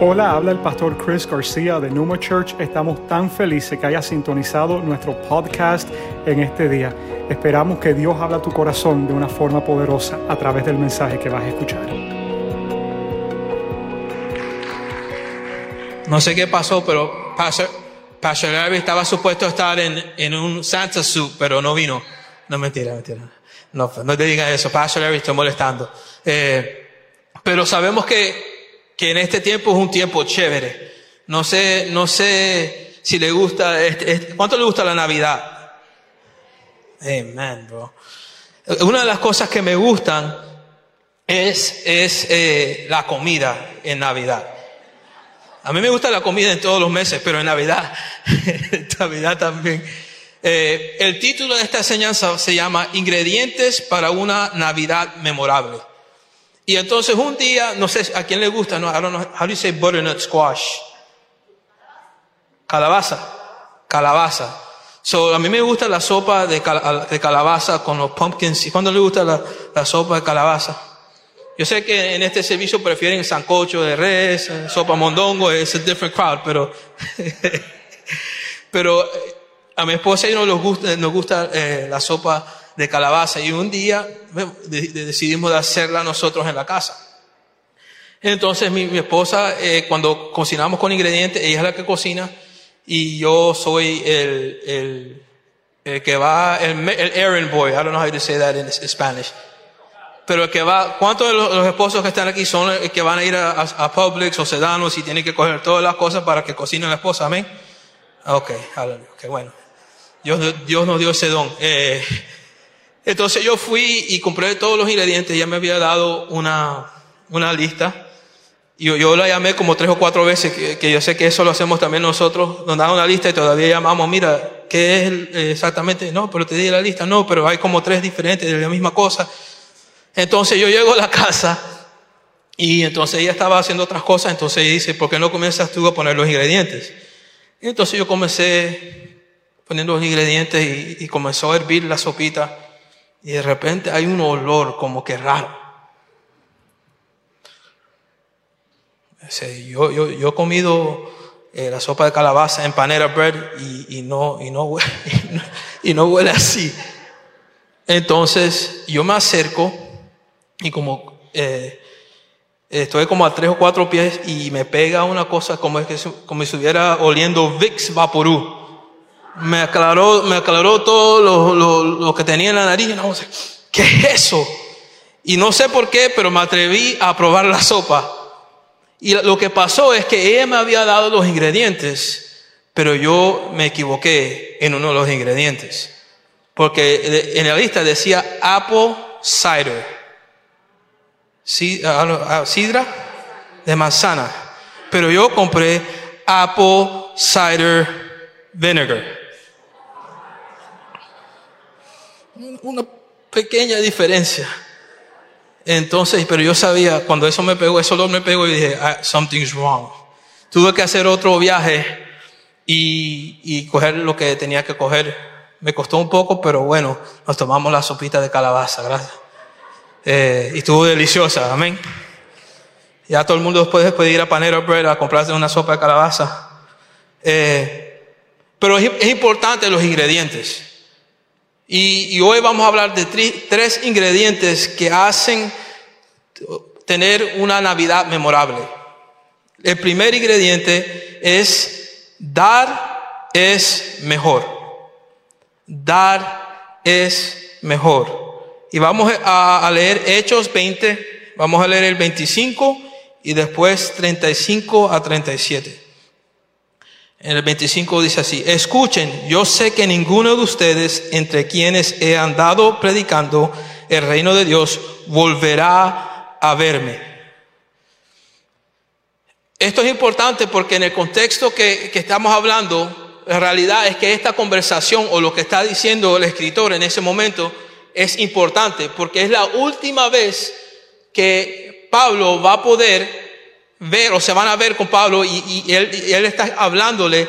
Hola, habla el pastor Chris García de Numa Church. Estamos tan felices que hayas sintonizado nuestro podcast en este día. Esperamos que Dios habla tu corazón de una forma poderosa a través del mensaje que vas a escuchar. No sé qué pasó, pero Pastor, Pastor Larry estaba supuesto a estar en, en un Santa suit, pero no vino. No, mentira, mentira. No, no te digas eso. Pastor Larry, estoy molestando. Eh, pero sabemos que, que en este tiempo es un tiempo chévere. No sé, no sé si le gusta, este, este- ¿cuánto le gusta la Navidad? Amen, bro. Una de las cosas que me gustan es, es eh, la comida en Navidad. A mí me gusta la comida en todos los meses, pero en Navidad, en Navidad también. Eh, el título de esta enseñanza se llama Ingredientes para una Navidad memorable. Y entonces un día, no sé a quién le gusta, no, I don't know, how do you say butternut squash? Calabaza. Calabaza. So, a mí me gusta la sopa de, cal- de calabaza con los pumpkins. ¿Cuándo le gusta la, sopa de calabaza? Yo sé que en este servicio prefieren sancocho de res, sopa mondongo, es a different crowd, pero, pero eh, a mi esposa y nos gusta, nos gusta eh, la sopa de calabaza y un día decidimos de hacerla nosotros en la casa. Entonces mi, mi esposa, eh, cuando cocinamos con ingredientes, ella es la que cocina y yo soy el, el, el que va, el, el errand boy, I don't know how to say that in Spanish. Pero el que va, ¿cuántos de los, los esposos que están aquí son el que van a ir a, a, a Publix o Sedanos y tienen que coger todas las cosas para que cocine la esposa? Amén. Ok, aleluya, qué bueno. Dios, Dios nos dio ese don. Eh, entonces yo fui y compré todos los ingredientes, ya me había dado una, una lista. Y yo, yo la llamé como tres o cuatro veces, que, que yo sé que eso lo hacemos también nosotros, nos dan una lista y todavía llamamos, mira, ¿qué es eh, exactamente? No, pero te di la lista, no, pero hay como tres diferentes de la misma cosa. Entonces yo llego a la casa y entonces ella estaba haciendo otras cosas, entonces ella dice, ¿por qué no comienzas tú a poner los ingredientes? Y entonces yo comencé poniendo los ingredientes y, y comenzó a hervir la sopita y de repente hay un olor como que raro. Yo, yo, yo he comido eh, la sopa de calabaza en panera bread y, y no, y, no huele, y no huele así. Entonces yo me acerco y como eh, estoy como a tres o cuatro pies y me pega una cosa como, es que, como si estuviera oliendo Vicks Vaporú. Me aclaró, me aclaró todo lo, lo- lo que tenía en la nariz. No, ¿Qué es eso? Y no sé por qué, pero me atreví a probar la sopa. Y lo que pasó es que ella me había dado los ingredientes, pero yo me equivoqué en uno de los ingredientes. Porque en la lista decía apple cider. Ah, ah, sidra de manzana. Pero yo compré apple cider vinegar. Una pequeña diferencia. Entonces, pero yo sabía, cuando eso me pegó, eso olor me pegó y dije, "Ah, something's wrong. Tuve que hacer otro viaje y, y coger lo que tenía que coger. Me costó un poco, pero bueno, nos tomamos la sopita de calabaza, gracias. Eh, y estuvo deliciosa, amén. Ya todo el mundo después puede ir a Panera Bread a comprarse una sopa de calabaza. Eh, pero es importante los ingredientes. Y, hoy vamos a hablar de tres ingredientes que hacen tener una Navidad memorable. El primer ingrediente es dar es mejor. Dar es mejor. Y vamos a, a leer Hechos 20, vamos a leer el 25 y después 35 a 37. En el 25 dice así, escuchen, yo sé que ninguno de ustedes entre quienes he andado predicando el reino de Dios volverá a verme. Esto es importante porque en el contexto que, que estamos hablando, la realidad es que esta conversación o lo que está diciendo el escritor en ese momento es importante porque es la última vez que Pablo va a poder ver o se van a ver con Pablo y, y él, él está hablándole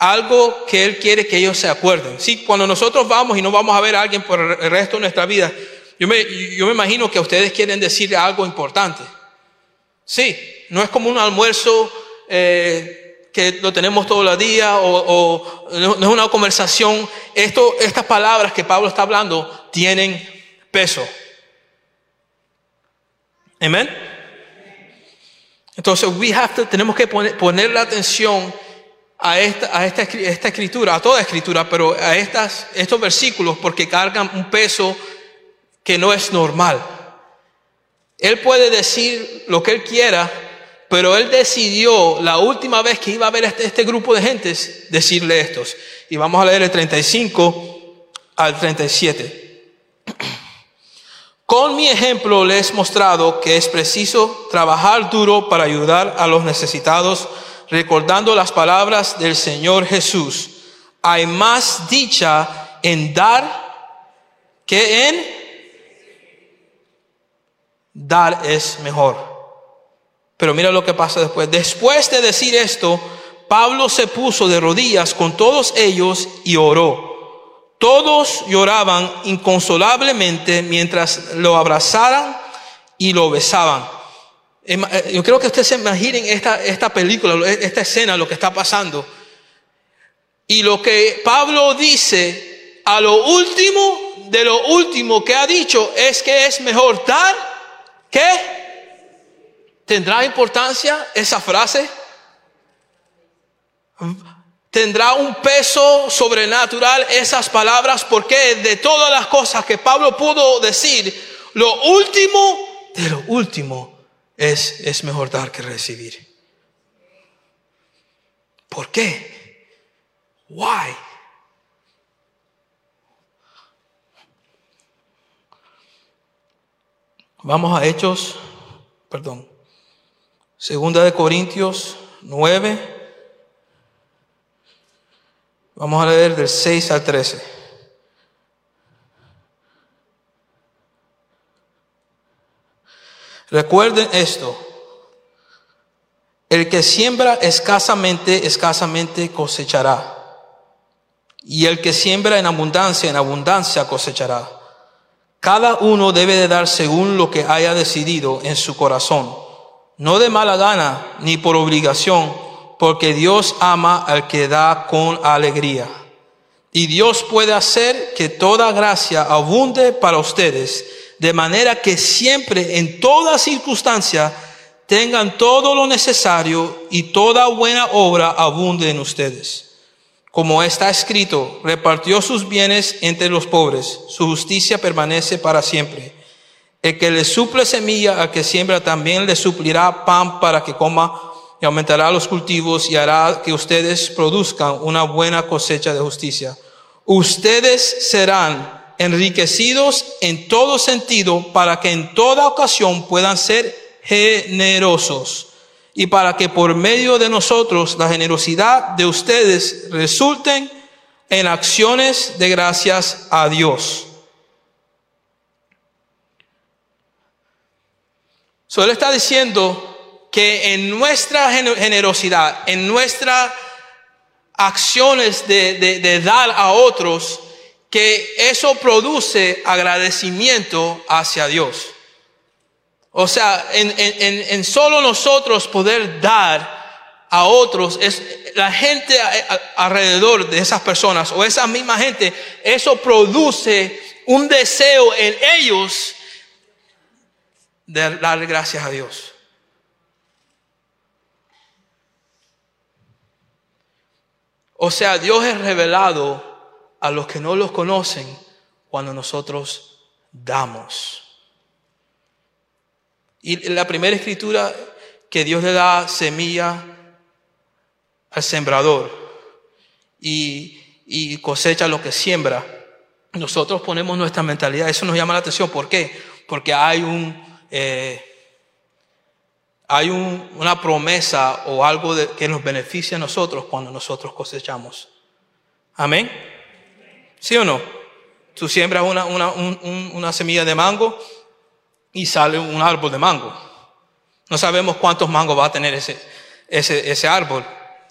algo que él quiere que ellos se acuerden. Sí, cuando nosotros vamos y no vamos a ver a alguien por el resto de nuestra vida, yo me, yo me imagino que ustedes quieren decir algo importante. Sí, no es como un almuerzo eh, que lo tenemos todos los días o, no, es una conversación. Esto, estas palabras que Pablo está hablando tienen peso. Amén. Entonces, we have to, tenemos que poner, la atención a esta, a esta, esta, escritura, a toda escritura, pero a estas, estos versículos porque cargan un peso que no es normal. Él puede decir lo que él quiera, pero él decidió la última vez que iba a ver este, este grupo de gentes decirle estos. Y vamos a leer el 35 al 37. Con mi ejemplo les he mostrado que es preciso trabajar duro para ayudar a los necesitados, recordando las palabras del Señor Jesús. Hay más dicha en dar que en dar es mejor. Pero mira lo que pasa después. Después de decir esto, Pablo se puso de rodillas con todos ellos y oró. Todos lloraban inconsolablemente mientras lo abrazaran y lo besaban. Eh, yo creo que ustedes se imaginen esta, esta película, esta escena, lo que está pasando. Y lo que Pablo dice a lo último de lo último que ha dicho es que es mejor dar ¿Qué? ¿Tendrá importancia esa frase? ¿Tendrá un peso sobrenatural esas palabras? Porque de todas las cosas que Pablo pudo decir, lo último de lo último es, es mejor dar que recibir. ¿Por qué? Why? Vamos a Hechos, perdón, Segunda de Corintios 9. Vamos a leer del 6 al 13. Recuerden esto. El que siembra escasamente, escasamente cosechará. Y el que siembra en abundancia, en abundancia cosechará. Cada uno debe de dar según lo que haya decidido en su corazón, no de mala gana ni por obligación, porque Dios ama al que da con alegría. Y Dios puede hacer que toda gracia abunde para ustedes, de manera que siempre, en toda circunstancia, tengan todo lo necesario y toda buena obra abunde en ustedes como está escrito, repartió sus bienes entre los pobres, su justicia permanece para siempre. El que le suple semilla al que siembra también le suplirá pan para que coma y aumentará los cultivos y hará que ustedes produzcan una buena cosecha de justicia. Ustedes serán enriquecidos en todo sentido para que en toda ocasión puedan ser generosos y para que por medio de nosotros la generosidad de ustedes resulten en acciones de gracias a Dios. Solo está diciendo que en nuestra generosidad, en nuestras acciones de, de dar a otros, que eso produce agradecimiento hacia Dios. O sea, en, solo nosotros poder dar a otros, es la gente alrededor de esas personas o esa misma gente, eso produce un deseo en ellos de darle gracias a Dios. O sea, Dios es revelado a los que no los conocen cuando nosotros damos. Y la primera escritura que Dios le da semilla al sembrador y, cosecha lo que siembra. Nosotros ponemos nuestra mentalidad, eso nos llama la atención. ¿Por qué? Porque hay un... Eh, hay una promesa o algo que nos beneficia a nosotros cuando nosotros cosechamos. Amén. ¿Sí o no? Tú siembras una, una semilla de mango y sale un árbol de mango. No sabemos cuántos mangos va a tener ese, ese, ese árbol.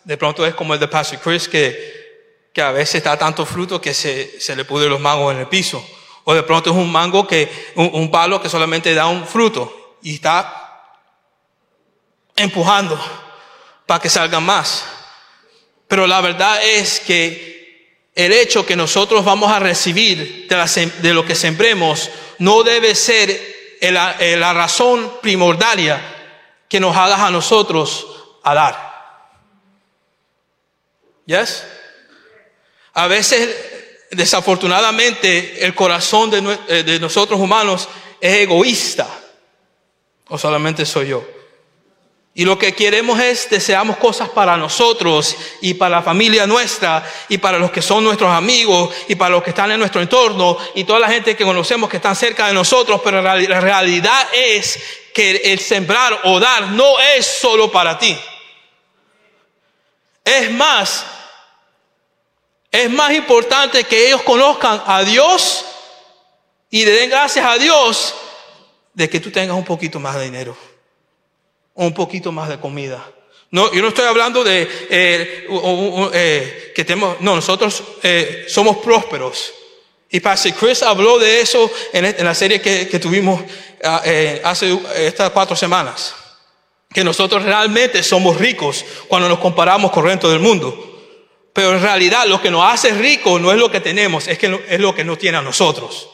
De pronto es como el de Pastor Chris, que, que a veces está tanto fruto que se, se le pudren los mangos en el piso. O de pronto es un mango que, un, palo que solamente da un fruto y está empujando para que salgan más. Pero la verdad es que el hecho que nosotros vamos a recibir de, lo que sembremos no debe ser la razón primordial que nos haga a nosotros a dar. ¿Yes? A veces, desafortunadamente, el corazón de, eh, de nosotros humanos es egoísta. ¿O solamente soy yo? Y lo que queremos es, deseamos cosas para nosotros y para la familia nuestra y para los que son nuestros amigos y para los que están en nuestro entorno y toda la gente que conocemos que están cerca de nosotros, pero la realidad es que el sembrar o dar no es solo para ti. Es más, es más importante que ellos conozcan a Dios y le den gracias a Dios de que tú tengas un poquito más de dinero un poquito más de comida. No, yo no estoy hablando de eh, eh, que tenemos, no, nosotros eh, somos prósperos. Y Pastor Chris habló de eso en, la serie que, que tuvimos ah, hace estas cuatro semanas. Que nosotros realmente somos ricos cuando nos comparamos con el resto del mundo. Pero en realidad lo que nos hace ricos no es lo que tenemos, es, que es lo que no tiene a nosotros.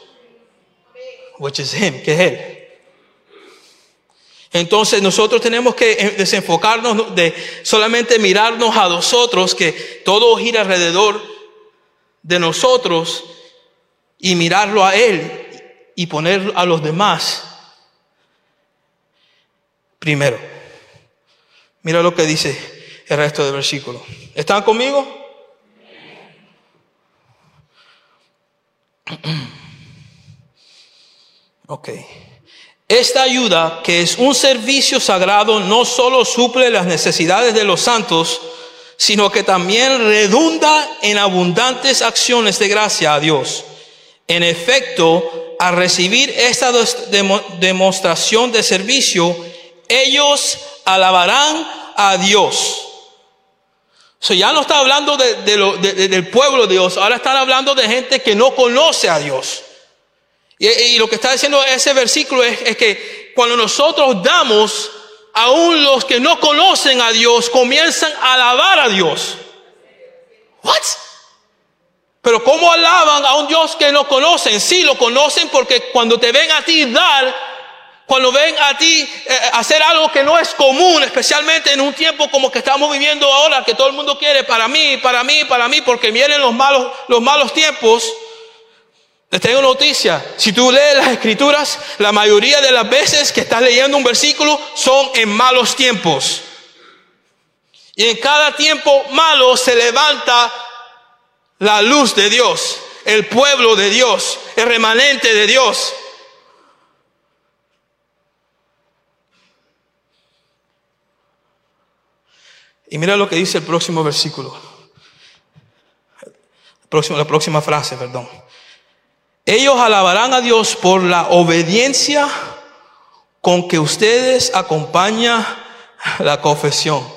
Which is him, que es él. Entonces nosotros tenemos que eh, desenfocarnos de solamente mirarnos a nosotros, que todo gira alrededor de nosotros y mirarlo a Él y poner a los demás primero. Mira lo que dice el resto del versículo. ¿Están conmigo? Ok. Esta ayuda, que es un servicio sagrado, no solo suple las necesidades de los santos, sino que también redunda en abundantes acciones de gracia a Dios. En efecto, al recibir esta demostración de servicio, ellos alabarán a Dios. O sea, ya no está hablando del pueblo de Dios, ahora están hablando de gente que no conoce a Dios. Y, lo que está diciendo ese versículo es, que cuando nosotros damos, aún los que no conocen a Dios comienzan a alabar a Dios. What? Pero ¿cómo alaban a un Dios que no conocen? Sí, lo conocen porque cuando te ven a ti dar, cuando ven a ti eh, hacer algo que no es común, especialmente en un tiempo como que estamos viviendo ahora, que todo el mundo quiere para mí, para mí, para mí, porque vienen los malos, los malos tiempos. Les tengo noticia. Si tú lees las escrituras, la mayoría de las veces que estás leyendo un versículo son en malos tiempos. Y en cada tiempo malo se levanta la luz de Dios, el pueblo de Dios, el remanente de Dios. Y mira lo que dice el próximo versículo. la próxima frase, perdón. Ellos alabarán a Dios por la obediencia con que ustedes acompañan la confesión.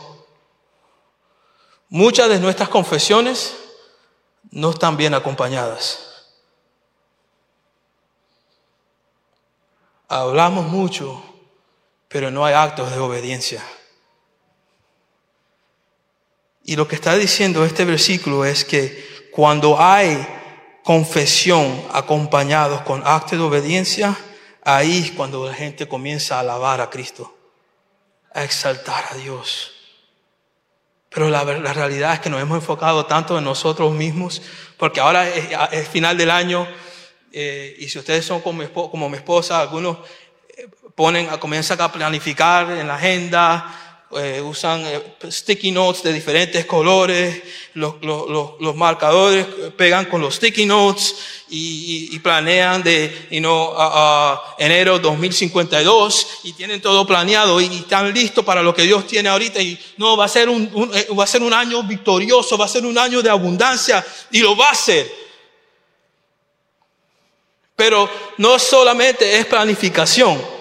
Muchas de nuestras confesiones no están bien acompañadas. Hablamos mucho, pero no hay actos de obediencia. Y lo que está diciendo este versículo es que cuando hay confesión acompañados con actos de obediencia, ahí es cuando la gente comienza a alabar a Cristo, a exaltar a Dios. Pero la, realidad es que nos hemos enfocado tanto en nosotros mismos, porque ahora es, final del año, eh, y si ustedes son como mi, como mi esposa, algunos eh, ponen, comienzan a planificar en la agenda, eh, usan eh, sticky notes de diferentes colores, los, los, los, marcadores pegan con los sticky notes y, y, planean de you know, a, enero 2052 y tienen todo planeado y, están listos para lo que Dios tiene ahorita y no, va a, ser un, un, eh, va a ser un año victorioso, va a ser un año de abundancia y lo va a ser. Pero no solamente es planificación,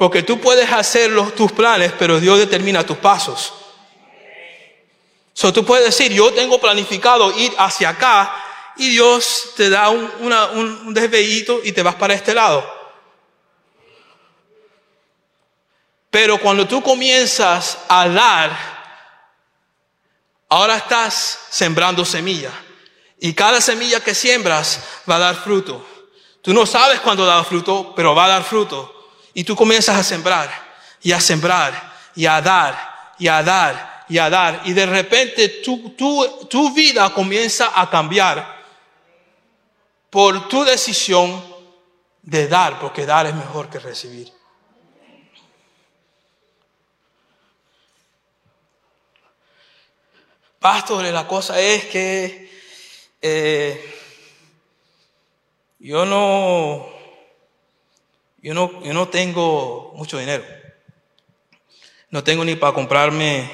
porque tú puedes hacer los, tus planes, pero Dios determina tus pasos. So, tú puedes decir, yo tengo planificado ir hacia acá y Dios te da un, un y te vas para este lado. Pero cuando tú comienzas a dar, ahora estás sembrando semilla. Y cada semilla que siembras va a dar fruto. Tú no sabes cuándo da fruto, pero va a dar fruto. Y tú comienzas a sembrar y a sembrar y a dar y a dar y a dar. Y de repente tu, tu, tu vida comienza a cambiar por tu decisión de dar, porque dar es mejor que recibir. Pastor, la cosa es que eh, yo no, yo no, yo no tengo mucho dinero. No tengo ni para comprarme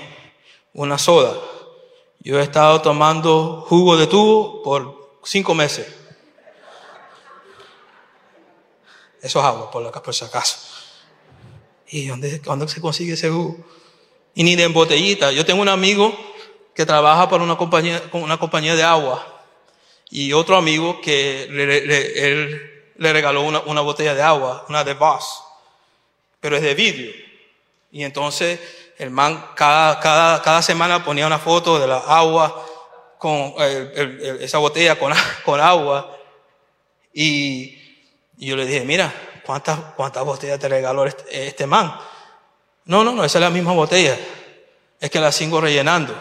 una soda. Yo he estado tomando jugo de tubo por cinco meses. Eso es agua, por, la, por si acaso. ¿Y dónde, dónde se consigue ese jugo? Y ni de en botellita. Yo tengo un amigo que trabaja para una compañía, una compañía de agua y otro amigo que le, le, él le regaló una, una, botella de agua, una de Voss, pero es de vidrio. Y entonces el man cada, cada, cada semana ponía una foto de la agua con esa botella con, con agua. Y, y, yo le dije, mira, ¿cuántas, cuántas botellas te regaló este, este man? No, no, no, esa es la misma botella. Es que la sigo rellenando.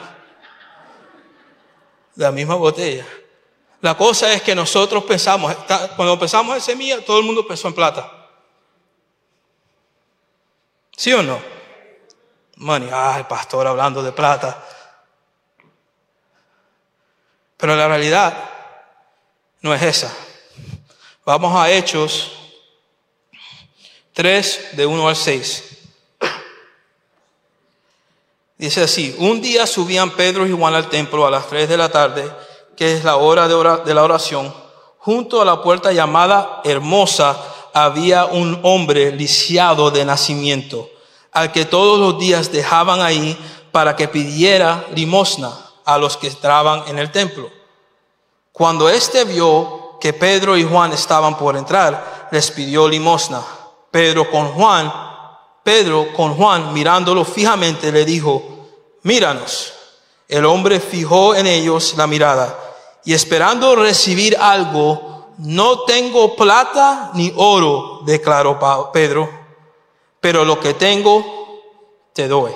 La misma botella. La cosa es que nosotros pensamos, cuando pensamos en semilla, todo el mundo pensó en plata. ¿Sí o no? Money, ah, el pastor hablando de plata. Pero la realidad no es esa. Vamos a Hechos 3, de 1 al 6. Dice así, un día subían Pedro y Juan al templo a las 3 de la tarde que es la hora de, la oración, junto a la puerta llamada Hermosa había un hombre lisiado de nacimiento, al que todos los días dejaban ahí para que pidiera limosna a los que entraban en el templo. Cuando éste vio que Pedro y Juan estaban por entrar, les pidió limosna. Pedro con Juan, Pedro con Juan mirándolo fijamente le dijo, míranos. El hombre fijó en ellos la mirada y esperando recibir algo, no tengo plata ni oro, declaró Pedro, pero lo que tengo te doy.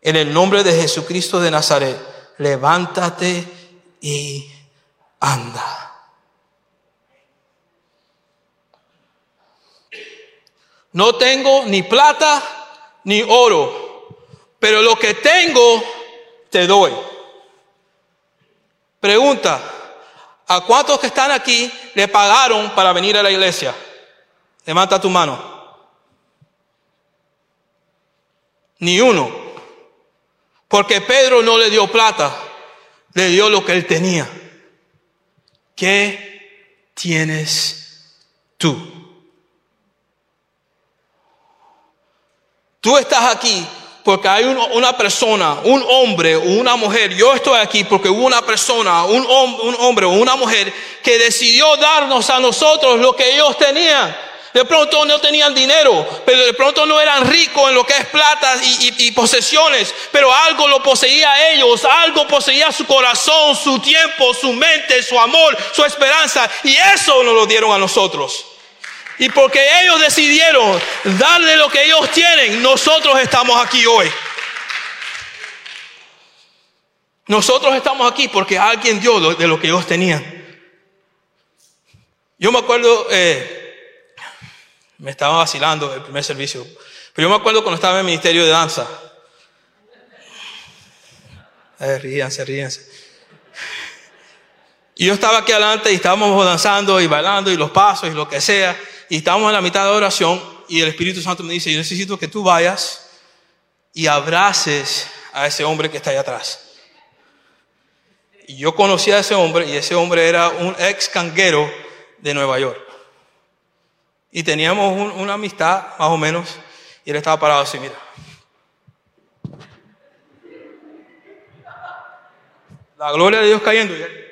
En el nombre de Jesucristo de Nazaret, levántate y anda. No tengo ni plata ni oro, pero lo que tengo te doy. Pregunta, ¿a cuántos que están aquí le pagaron para venir a la iglesia? Levanta tu mano. Ni uno. Porque Pedro no le dio plata, le dio lo que él tenía. ¿Qué tienes tú? Tú estás aquí porque hay una persona, un hombre o una mujer, yo estoy aquí porque hubo una persona, un, un hombre o una mujer que decidió darnos a nosotros lo que ellos tenían. De pronto no tenían dinero, pero de pronto no eran ricos en lo que es plata y, posesiones, pero algo lo poseía ellos, algo poseía su corazón, su tiempo, su mente, su amor, su esperanza, y eso nos lo dieron a nosotros. Y porque ellos decidieron darle lo que ellos tienen, nosotros estamos aquí hoy. Nosotros estamos aquí porque alguien dio de lo que ellos tenían. Yo me acuerdo, eh, me estaba vacilando el primer servicio, pero yo me acuerdo cuando estaba en el ministerio de danza. Eh, ríanse, ríanse. Y yo estaba aquí adelante y estábamos danzando y bailando y los pasos y lo que sea y estábamos en la mitad de oración y el Espíritu Santo me dice, yo necesito que tú vayas y abraces a ese hombre que está ahí atrás. Y yo conocí a ese hombre y ese hombre era un ex canguero de Nueva York. Y teníamos una amistad más o menos y él estaba parado así, mira. La gloria de Dios cayendo y él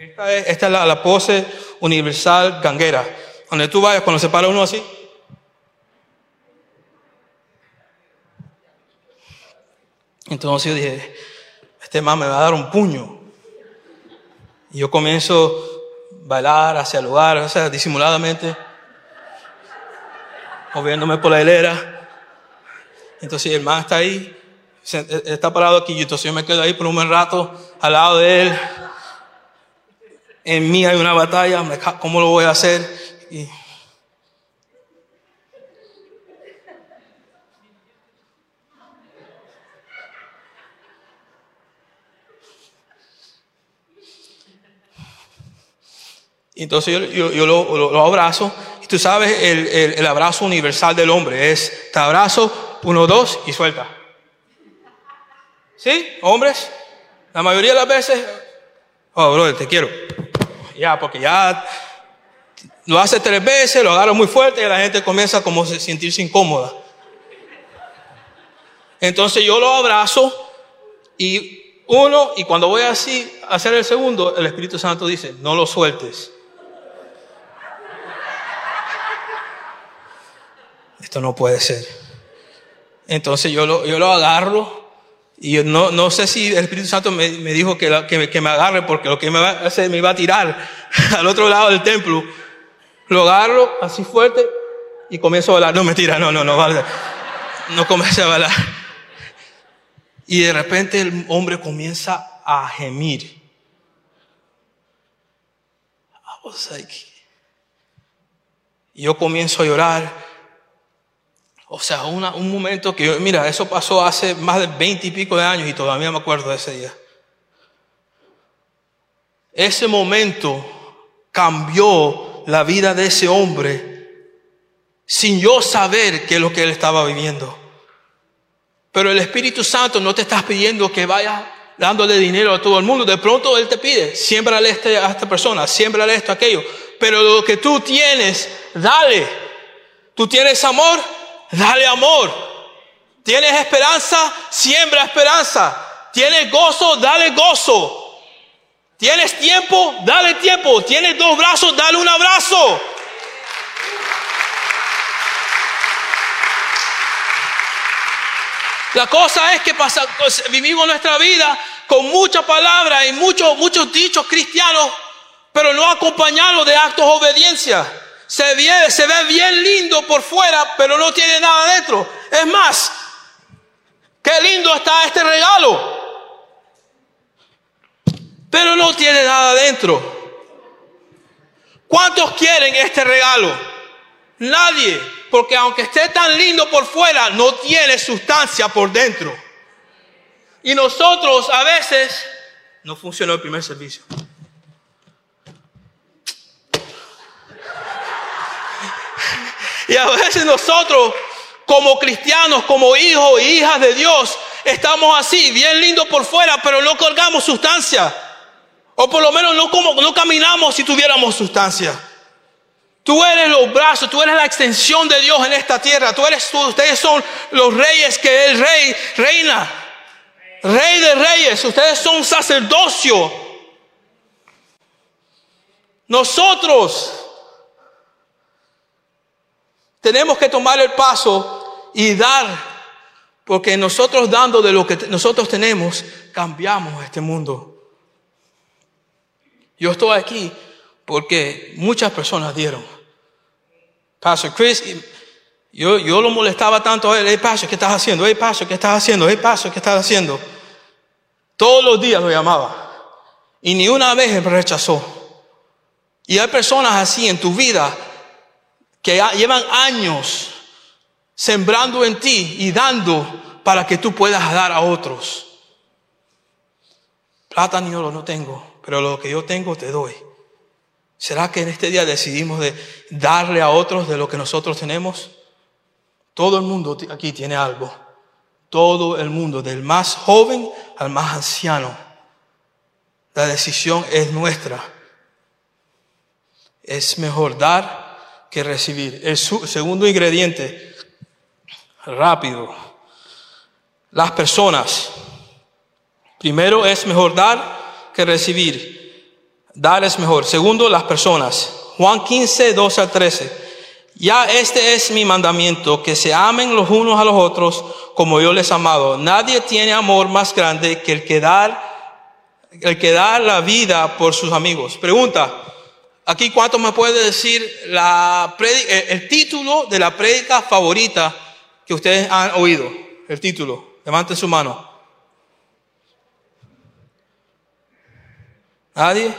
Esta es, la, pose Universal Ganguera. Donde tú vayas, cuando se para uno así. Entonces yo dije, este man me va a dar un puño. Y yo comienzo a bailar hacia el lugar, o sea, disimuladamente, moviéndome por la hilera. Entonces el man está ahí, está parado aquí, y entonces yo me quedo ahí por un buen rato al lado de él. En mí hay una batalla, ¿cómo lo voy a hacer? Y entonces yo, lo, abrazo. Y tú sabes, el, el, abrazo universal del hombre es, te abrazo, uno, dos, y suelta. ¿Sí? Hombres, la mayoría de las veces, oh, brother, te quiero. Ya, porque ya lo hace tres veces, lo agarra muy fuerte y la gente comienza como a sentirse incómoda. Entonces yo lo abrazo y uno, y cuando voy así a hacer el segundo, el Espíritu Santo dice, no lo sueltes. esto no puede ser. Entonces yo lo, yo lo agarro y no, no sé si el Espíritu Santo me, me dijo que, que, me, me, agarre porque lo que me va a hacer me iba a tirar al otro lado del templo. Lo agarro así fuerte y comienzo a bailar. No, mentira, no, no, no, vale. No comienzo a bailar. Y de repente el hombre comienza a gemir. I was like, yo comienzo a llorar o sea, un momento que yo, mira, eso pasó hace más de veinte y pico de años y todavía me acuerdo de ese día. Ese momento cambió la vida de ese hombre sin yo saber qué es lo que él estaba viviendo. Pero el Espíritu Santo no te está pidiendo que vayas dándole dinero a todo el mundo. De pronto Él te pide, siémbrale este a esta persona, siémbrale esto, aquello. Pero lo que tú tienes, dale. Tú tienes amor, dale amor. Tienes esperanza, siembra esperanza. Tienes gozo, dale gozo. Tienes tiempo, dale tiempo. Tienes dos brazos, dale un abrazo. La cosa es que pues, vivimos nuestra vida con mucha palabra y muchos, muchos dichos cristianos, pero no acompañados de actos de obediencia se ve, se ve bien lindo por fuera, pero no tiene nada dentro. Es más, qué lindo está este regalo, pero no tiene nada dentro. ¿Cuántos quieren este regalo? Nadie, porque aunque esté tan lindo por fuera, no tiene sustancia por dentro. Y nosotros a veces no funcionó el primer servicio. Y a veces nosotros, como cristianos, como hijos e hijas de Dios, estamos así, bien lindos por fuera, pero no colgamos sustancia. O por lo menos no, como, no caminamos si tuviéramos sustancia. Tú eres los brazos, tú eres la extensión de Dios en esta tierra. Tú eres, ustedes son los reyes que el rey reina. Rey de reyes, ustedes son sacerdocio. Nosotros tenemos que tomar el paso y dar, porque nosotros dando de lo que nosotros tenemos, cambiamos este mundo. Yo estoy aquí porque muchas personas dieron. Pastor Chris, yo, yo lo molestaba tanto a él, hey Pastor, ¿qué estás haciendo? Hey Pastor, ¿qué estás haciendo? Hey Pastor, ¿qué estás haciendo? Todos los días lo llamaba. Y ni una vez me rechazó. Y hay personas así en tu vida que llevan años sembrando en ti y dando para que tú puedas dar a otros. Plata ni oro no tengo, pero lo que yo tengo te doy. ¿Será que en este día decidimos de darle a otros de lo que nosotros tenemos? Todo el mundo aquí tiene algo. Todo el mundo, del más joven al más anciano. La decisión es nuestra. Es mejor dar que recibir. El segundo ingrediente, rápido, las personas. Primero es mejor dar que recibir. Dar es mejor. Segundo, las personas. Juan 15, 12 al 13. Ya este es mi mandamiento, que se amen los unos a los otros como yo les amado. Nadie tiene amor más grande que el que dar, el que da la vida por sus amigos. Pregunta, aquí cuánto me puede decir la el, título de la prédica favorita que ustedes han oído? El título. Levanten su mano. ¿Nadie?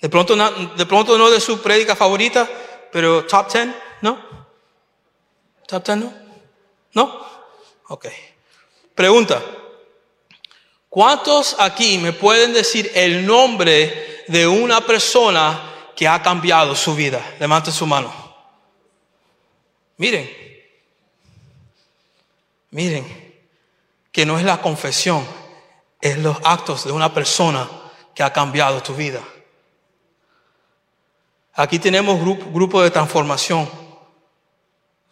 De pronto, de pronto no de su prédica favorita, pero top 10, ¿no? ¿Top 10 no? ¿No? Ok. Pregunta. ¿Cuántos aquí me pueden decir el nombre de una persona que ha cambiado su vida? Levanten su mano. Miren. Miren. Que no es la confesión, es los actos de una persona que ha cambiado tu vida. Aquí tenemos grupos grupo de transformación.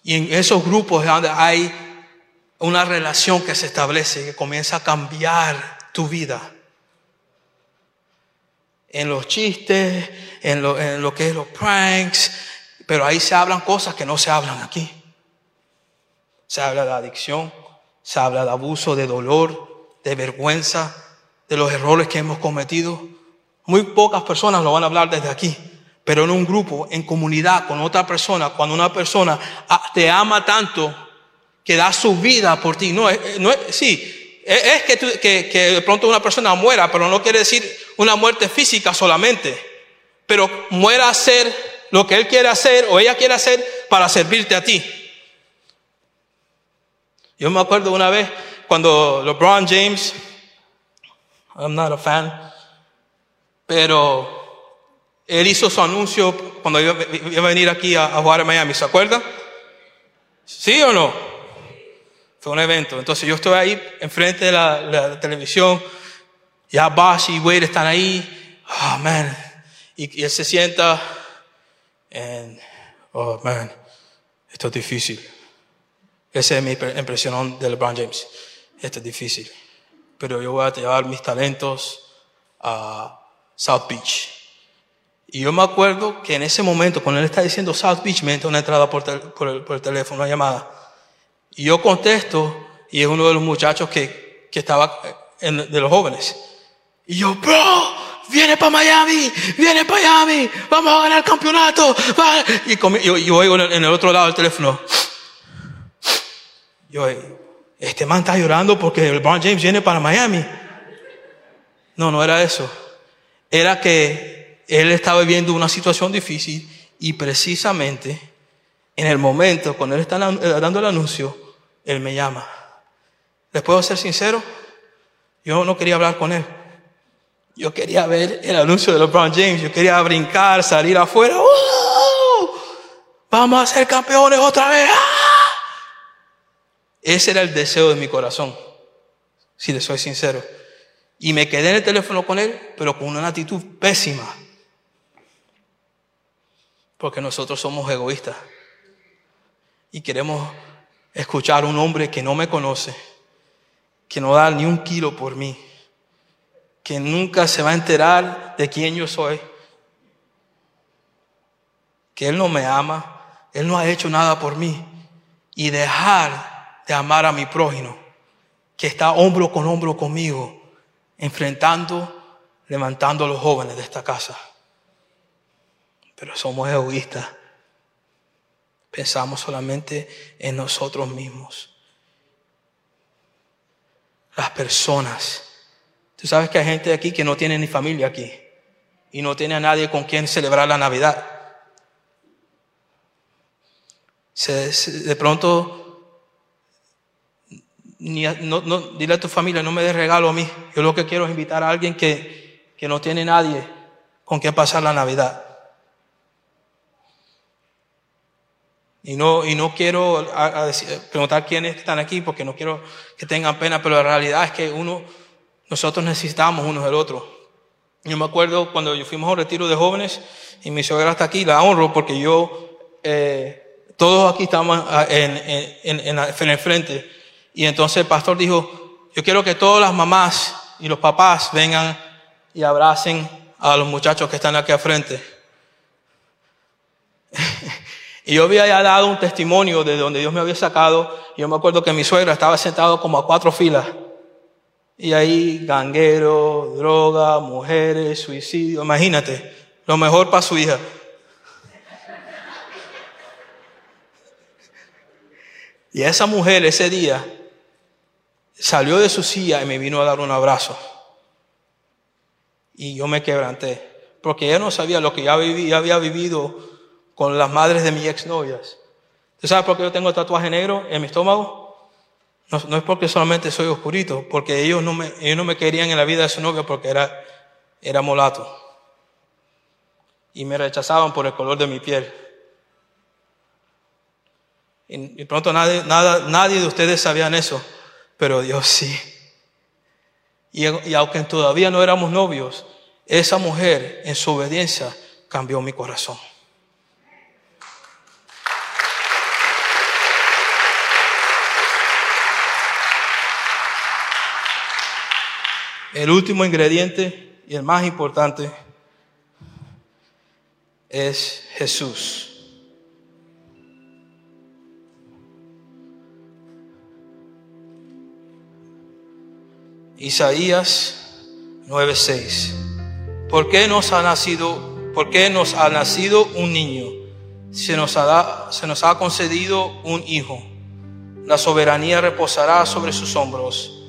Y en esos grupos hay una relación que se establece, que comienza a cambiar tu vida. En los chistes, en lo, en lo que es los pranks, pero ahí se hablan cosas que no se hablan aquí. Se habla de adicción, se habla de abuso, de dolor, de vergüenza, de los errores que hemos cometido. Muy pocas personas lo van a hablar desde aquí pero en un grupo, en comunidad con otra persona, cuando una persona ah, te ama tanto que da su vida por ti, no, no sí, es que, de pronto una persona muera, pero no quiere decir una muerte física solamente, pero muera a hacer lo que él quiere hacer o ella quiere hacer para servirte a ti. Yo me acuerdo una vez cuando LeBron James, I'm not a fan, pero él hizo su anuncio cuando iba, a venir aquí a, jugar en Miami, ¿se acuerda? ¿Sí o no? Fue un evento. Entonces yo estoy ahí enfrente de la, televisión, ya Bash y Wade están ahí, oh man, y, él se sienta, and, oh man, esto es difícil. Esa es mi impresión de LeBron James. Esto es difícil. Pero yo voy a llevar mis talentos a South Beach y yo me acuerdo que en ese momento, cuando él está diciendo South Beach, me entra una entrada por, el, teléfono, una llamada. Y yo contesto, y es uno de los muchachos que, que estaba en, de los jóvenes. Y yo, bro, viene para Miami, viene para Miami, vamos a ganar el campeonato. Y yo, oigo en el, otro lado del teléfono. Yo, este man está llorando porque el LeBron James viene para Miami. No, no era eso. Era que él estaba viviendo una situación difícil y precisamente en el momento, cuando él está eh, dando el anuncio, él me llama. ¿Les puedo ser sincero? Yo no quería hablar con él. Yo quería ver el anuncio de LeBron James. Yo quería brincar, salir afuera. Vamos a ser campeones otra vez. ¡Ah! Ese era el deseo de mi corazón, si le soy sincero. Y me quedé en el teléfono con él, pero con una actitud pésima. Porque nosotros somos egoístas. Y queremos escuchar a un hombre que no me conoce, que no da ni un kilo por mí, que nunca se va a enterar de quién yo soy, que Él no me ama, Él no ha hecho nada por mí, y dejar de amar a mi prójimo, que está hombro con hombro conmigo, enfrentando, levantando a los jóvenes de esta casa pero somos egoístas. Pensamos solamente en nosotros mismos. Las personas. Tú sabes que hay gente aquí que no tiene ni familia aquí y no tiene a nadie con quien celebrar la Navidad. de pronto, ni, no, dile a tu familia, no me des regalo a mí. Yo lo que quiero es invitar a alguien que, que no tiene nadie con quien pasar la Navidad. Y no, y no quiero preguntar quiénes están aquí porque no quiero que tengan pena, pero la realidad es que uno, nosotros necesitamos uno del otro. Yo me acuerdo cuando yo fuimos a un retiro de jóvenes y mi suegra está aquí, la honro porque yo, eh, todos aquí estamos en, en, en, en el frente. Y entonces el pastor dijo, yo quiero que todas las mamás y los papás vengan y abracen a los muchachos que están aquí al frente. Y yo había dado un testimonio de donde Dios me había sacado. Yo me acuerdo que mi suegra estaba sentado como a cuatro filas. Y ahí ganguero, droga, mujeres, suicidio. Imagínate, lo mejor para su hija. Y esa mujer ese día salió de su silla y me vino a dar un abrazo. Y yo me quebranté, porque ella no sabía lo que ya, había vivido con las madres de mis exnovias. ¿Tú sabes por qué yo tengo tatuaje negro en mi estómago? No, es porque solamente soy oscurito, porque ellos no, me, ellos no me querían en la vida de su novia porque era, era molato. Y me rechazaban por el color de mi piel. Y, pronto nadie, nada, nadie de ustedes sabían eso, pero Dios sí. Y aunque todavía no éramos novios, esa mujer en su obediencia cambió mi corazón. El último ingrediente y el más importante es Jesús. Isaías 9:6. ¿Por qué nos ha nacido, por qué nos ha nacido un niño? Se nos, ha, se nos ha concedido un hijo. La soberanía reposará sobre sus hombros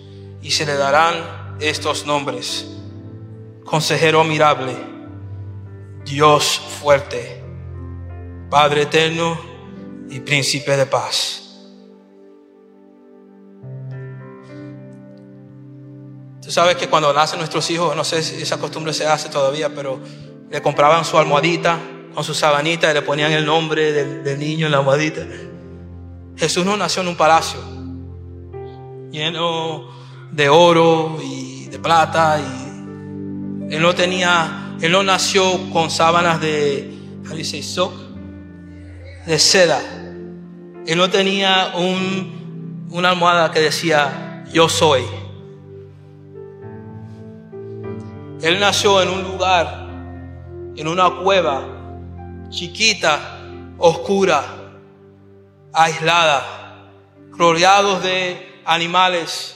y se le darán estos nombres. Consejero admirable, Dios fuerte, Padre eterno y príncipe de paz. Tú sabes que cuando nacen nuestros hijos, no sé si esa costumbre se hace todavía, pero le compraban su almohadita con su sabanita y le ponían el nombre del, del niño en la almohadita. Jesús no nació en un palacio lleno de oro y de plata y él no tenía, él no nació con sábanas de, do De seda. Él no tenía un, una almohada que decía yo soy. Él nació en un lugar, en una cueva chiquita, oscura, aislada, rodeados de animales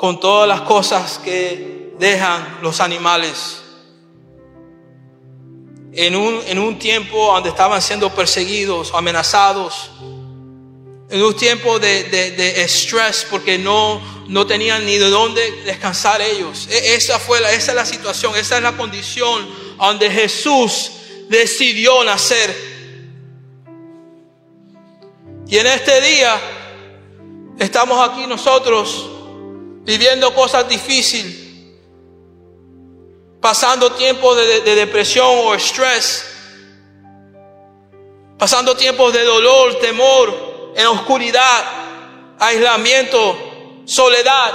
con todas las cosas que dejan los animales. En un, en un tiempo donde estaban siendo perseguidos, amenazados, en un tiempo de, de, estrés porque no, no tenían ni de dónde descansar ellos. E, esa fue la, esa es la situación, esa es la condición donde Jesús decidió nacer. Y en este día estamos aquí nosotros viviendo cosas difíciles, pasando tiempos de, depresión o estrés, pasando tiempos de dolor, temor, en oscuridad, aislamiento, soledad.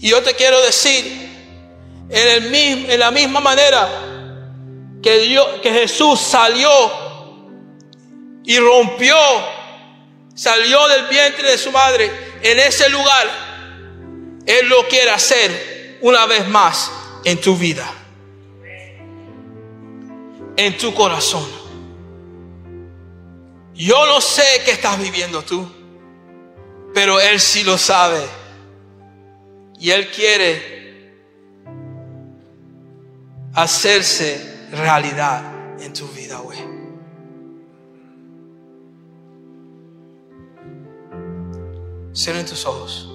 Y yo te quiero decir, en, el mismo, en la misma manera que, Dios, que Jesús salió y rompió salió del vientre de su madre en ese lugar, Él lo quiere hacer una vez más en tu vida, en tu corazón. Yo no sé qué estás viviendo tú, pero Él sí lo sabe. Y Él quiere hacerse realidad en tu vida, güey. Cierren tus ojos.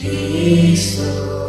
Cristo.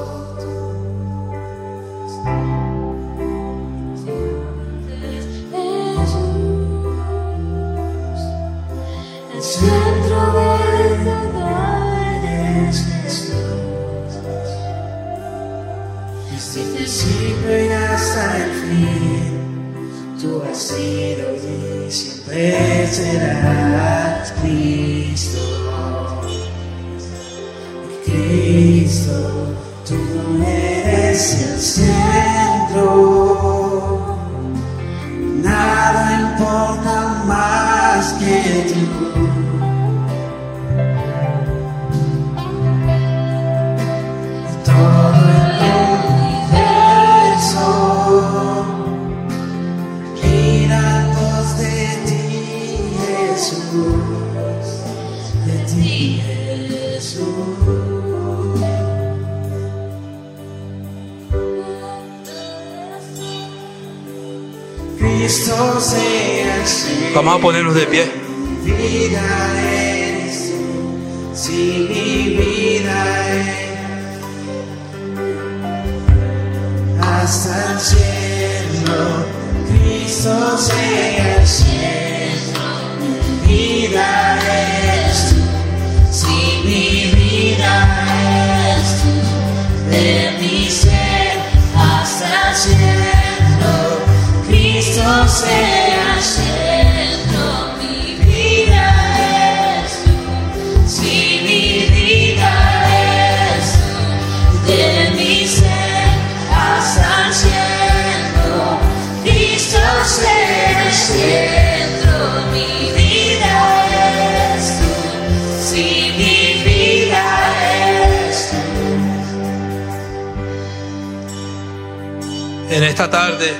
Esta tarde,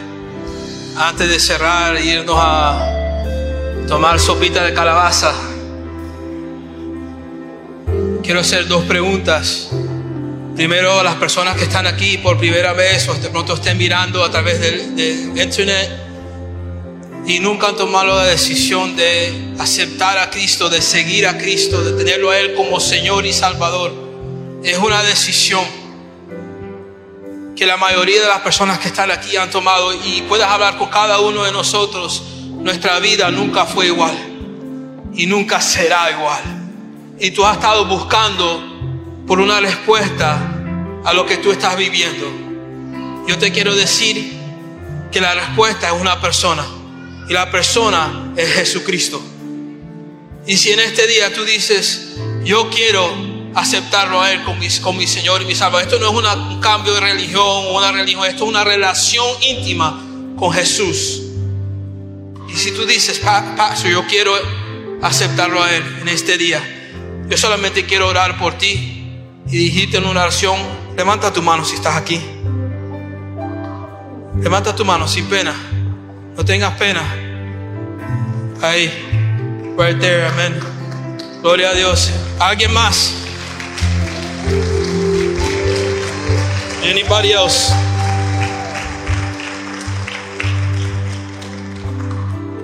antes de cerrar irnos a tomar sopita de calabaza, quiero hacer dos preguntas. Primero, a las personas que están aquí por primera vez o de pronto estén mirando a través del, del internet y nunca han tomado la decisión de aceptar a Cristo, de seguir a Cristo, de tenerlo a Él como Señor y Salvador. Es una decisión que la mayoría de las personas que están aquí han tomado y puedas hablar con cada uno de nosotros, nuestra vida nunca fue igual y nunca será igual. Y tú has estado buscando por una respuesta a lo que tú estás viviendo. Yo te quiero decir que la respuesta es una persona y la persona es Jesucristo. Y si en este día tú dices, yo quiero aceptarlo a Él como mi, como mi Señor y mi Salvador, esto no es un cambio de religión o una religión, esto es una relación íntima con Jesús. Y si tú dices, "Pa- Pastor, yo quiero aceptarlo a Él en este día, yo solamente quiero orar por ti y dijiste en una oración, levanta tu mano si estás aquí. Levanta tu mano sin pena. No tengas pena. Ahí. Right there, amén. Gloria a Dios. ¿Alguien más? Anybody else?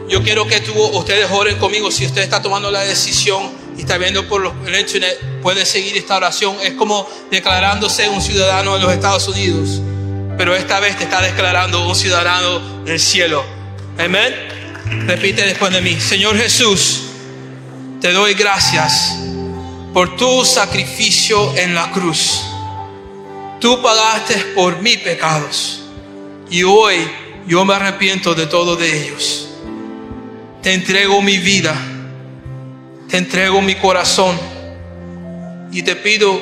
Yo quiero que tú, ustedes oren conmigo. Si usted está tomando la decisión y está viendo por el internet, puede seguir esta oración. Es como declarándose un ciudadano de los Estados Unidos. Pero esta vez te está declarando un ciudadano del cielo. Amén. Repite después de mí. Señor Jesús, te doy gracias por tu sacrificio en la cruz. Tú pagaste por mis pecados. Y hoy yo me arrepiento de todos de ellos. Te entrego mi vida. Te entrego mi corazón. Y te pido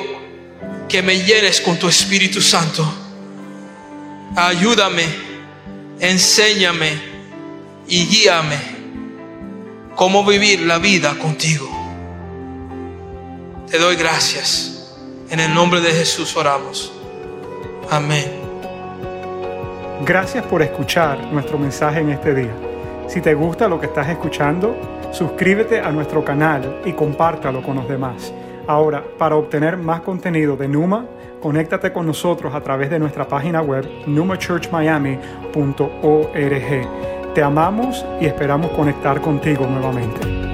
que me llenes con tu Espíritu Santo. Ayúdame, enséñame y guíame cómo vivir la vida contigo. Te doy gracias. En el nombre de Jesús oramos. Amén. Gracias por escuchar nuestro mensaje en este día. Si te gusta lo que estás escuchando, suscríbete a nuestro canal y compártalo con los demás. Ahora, para obtener más contenido de Numa, conéctate con nosotros a través de nuestra página web numachurchmiami.org. Te amamos y esperamos conectar contigo nuevamente.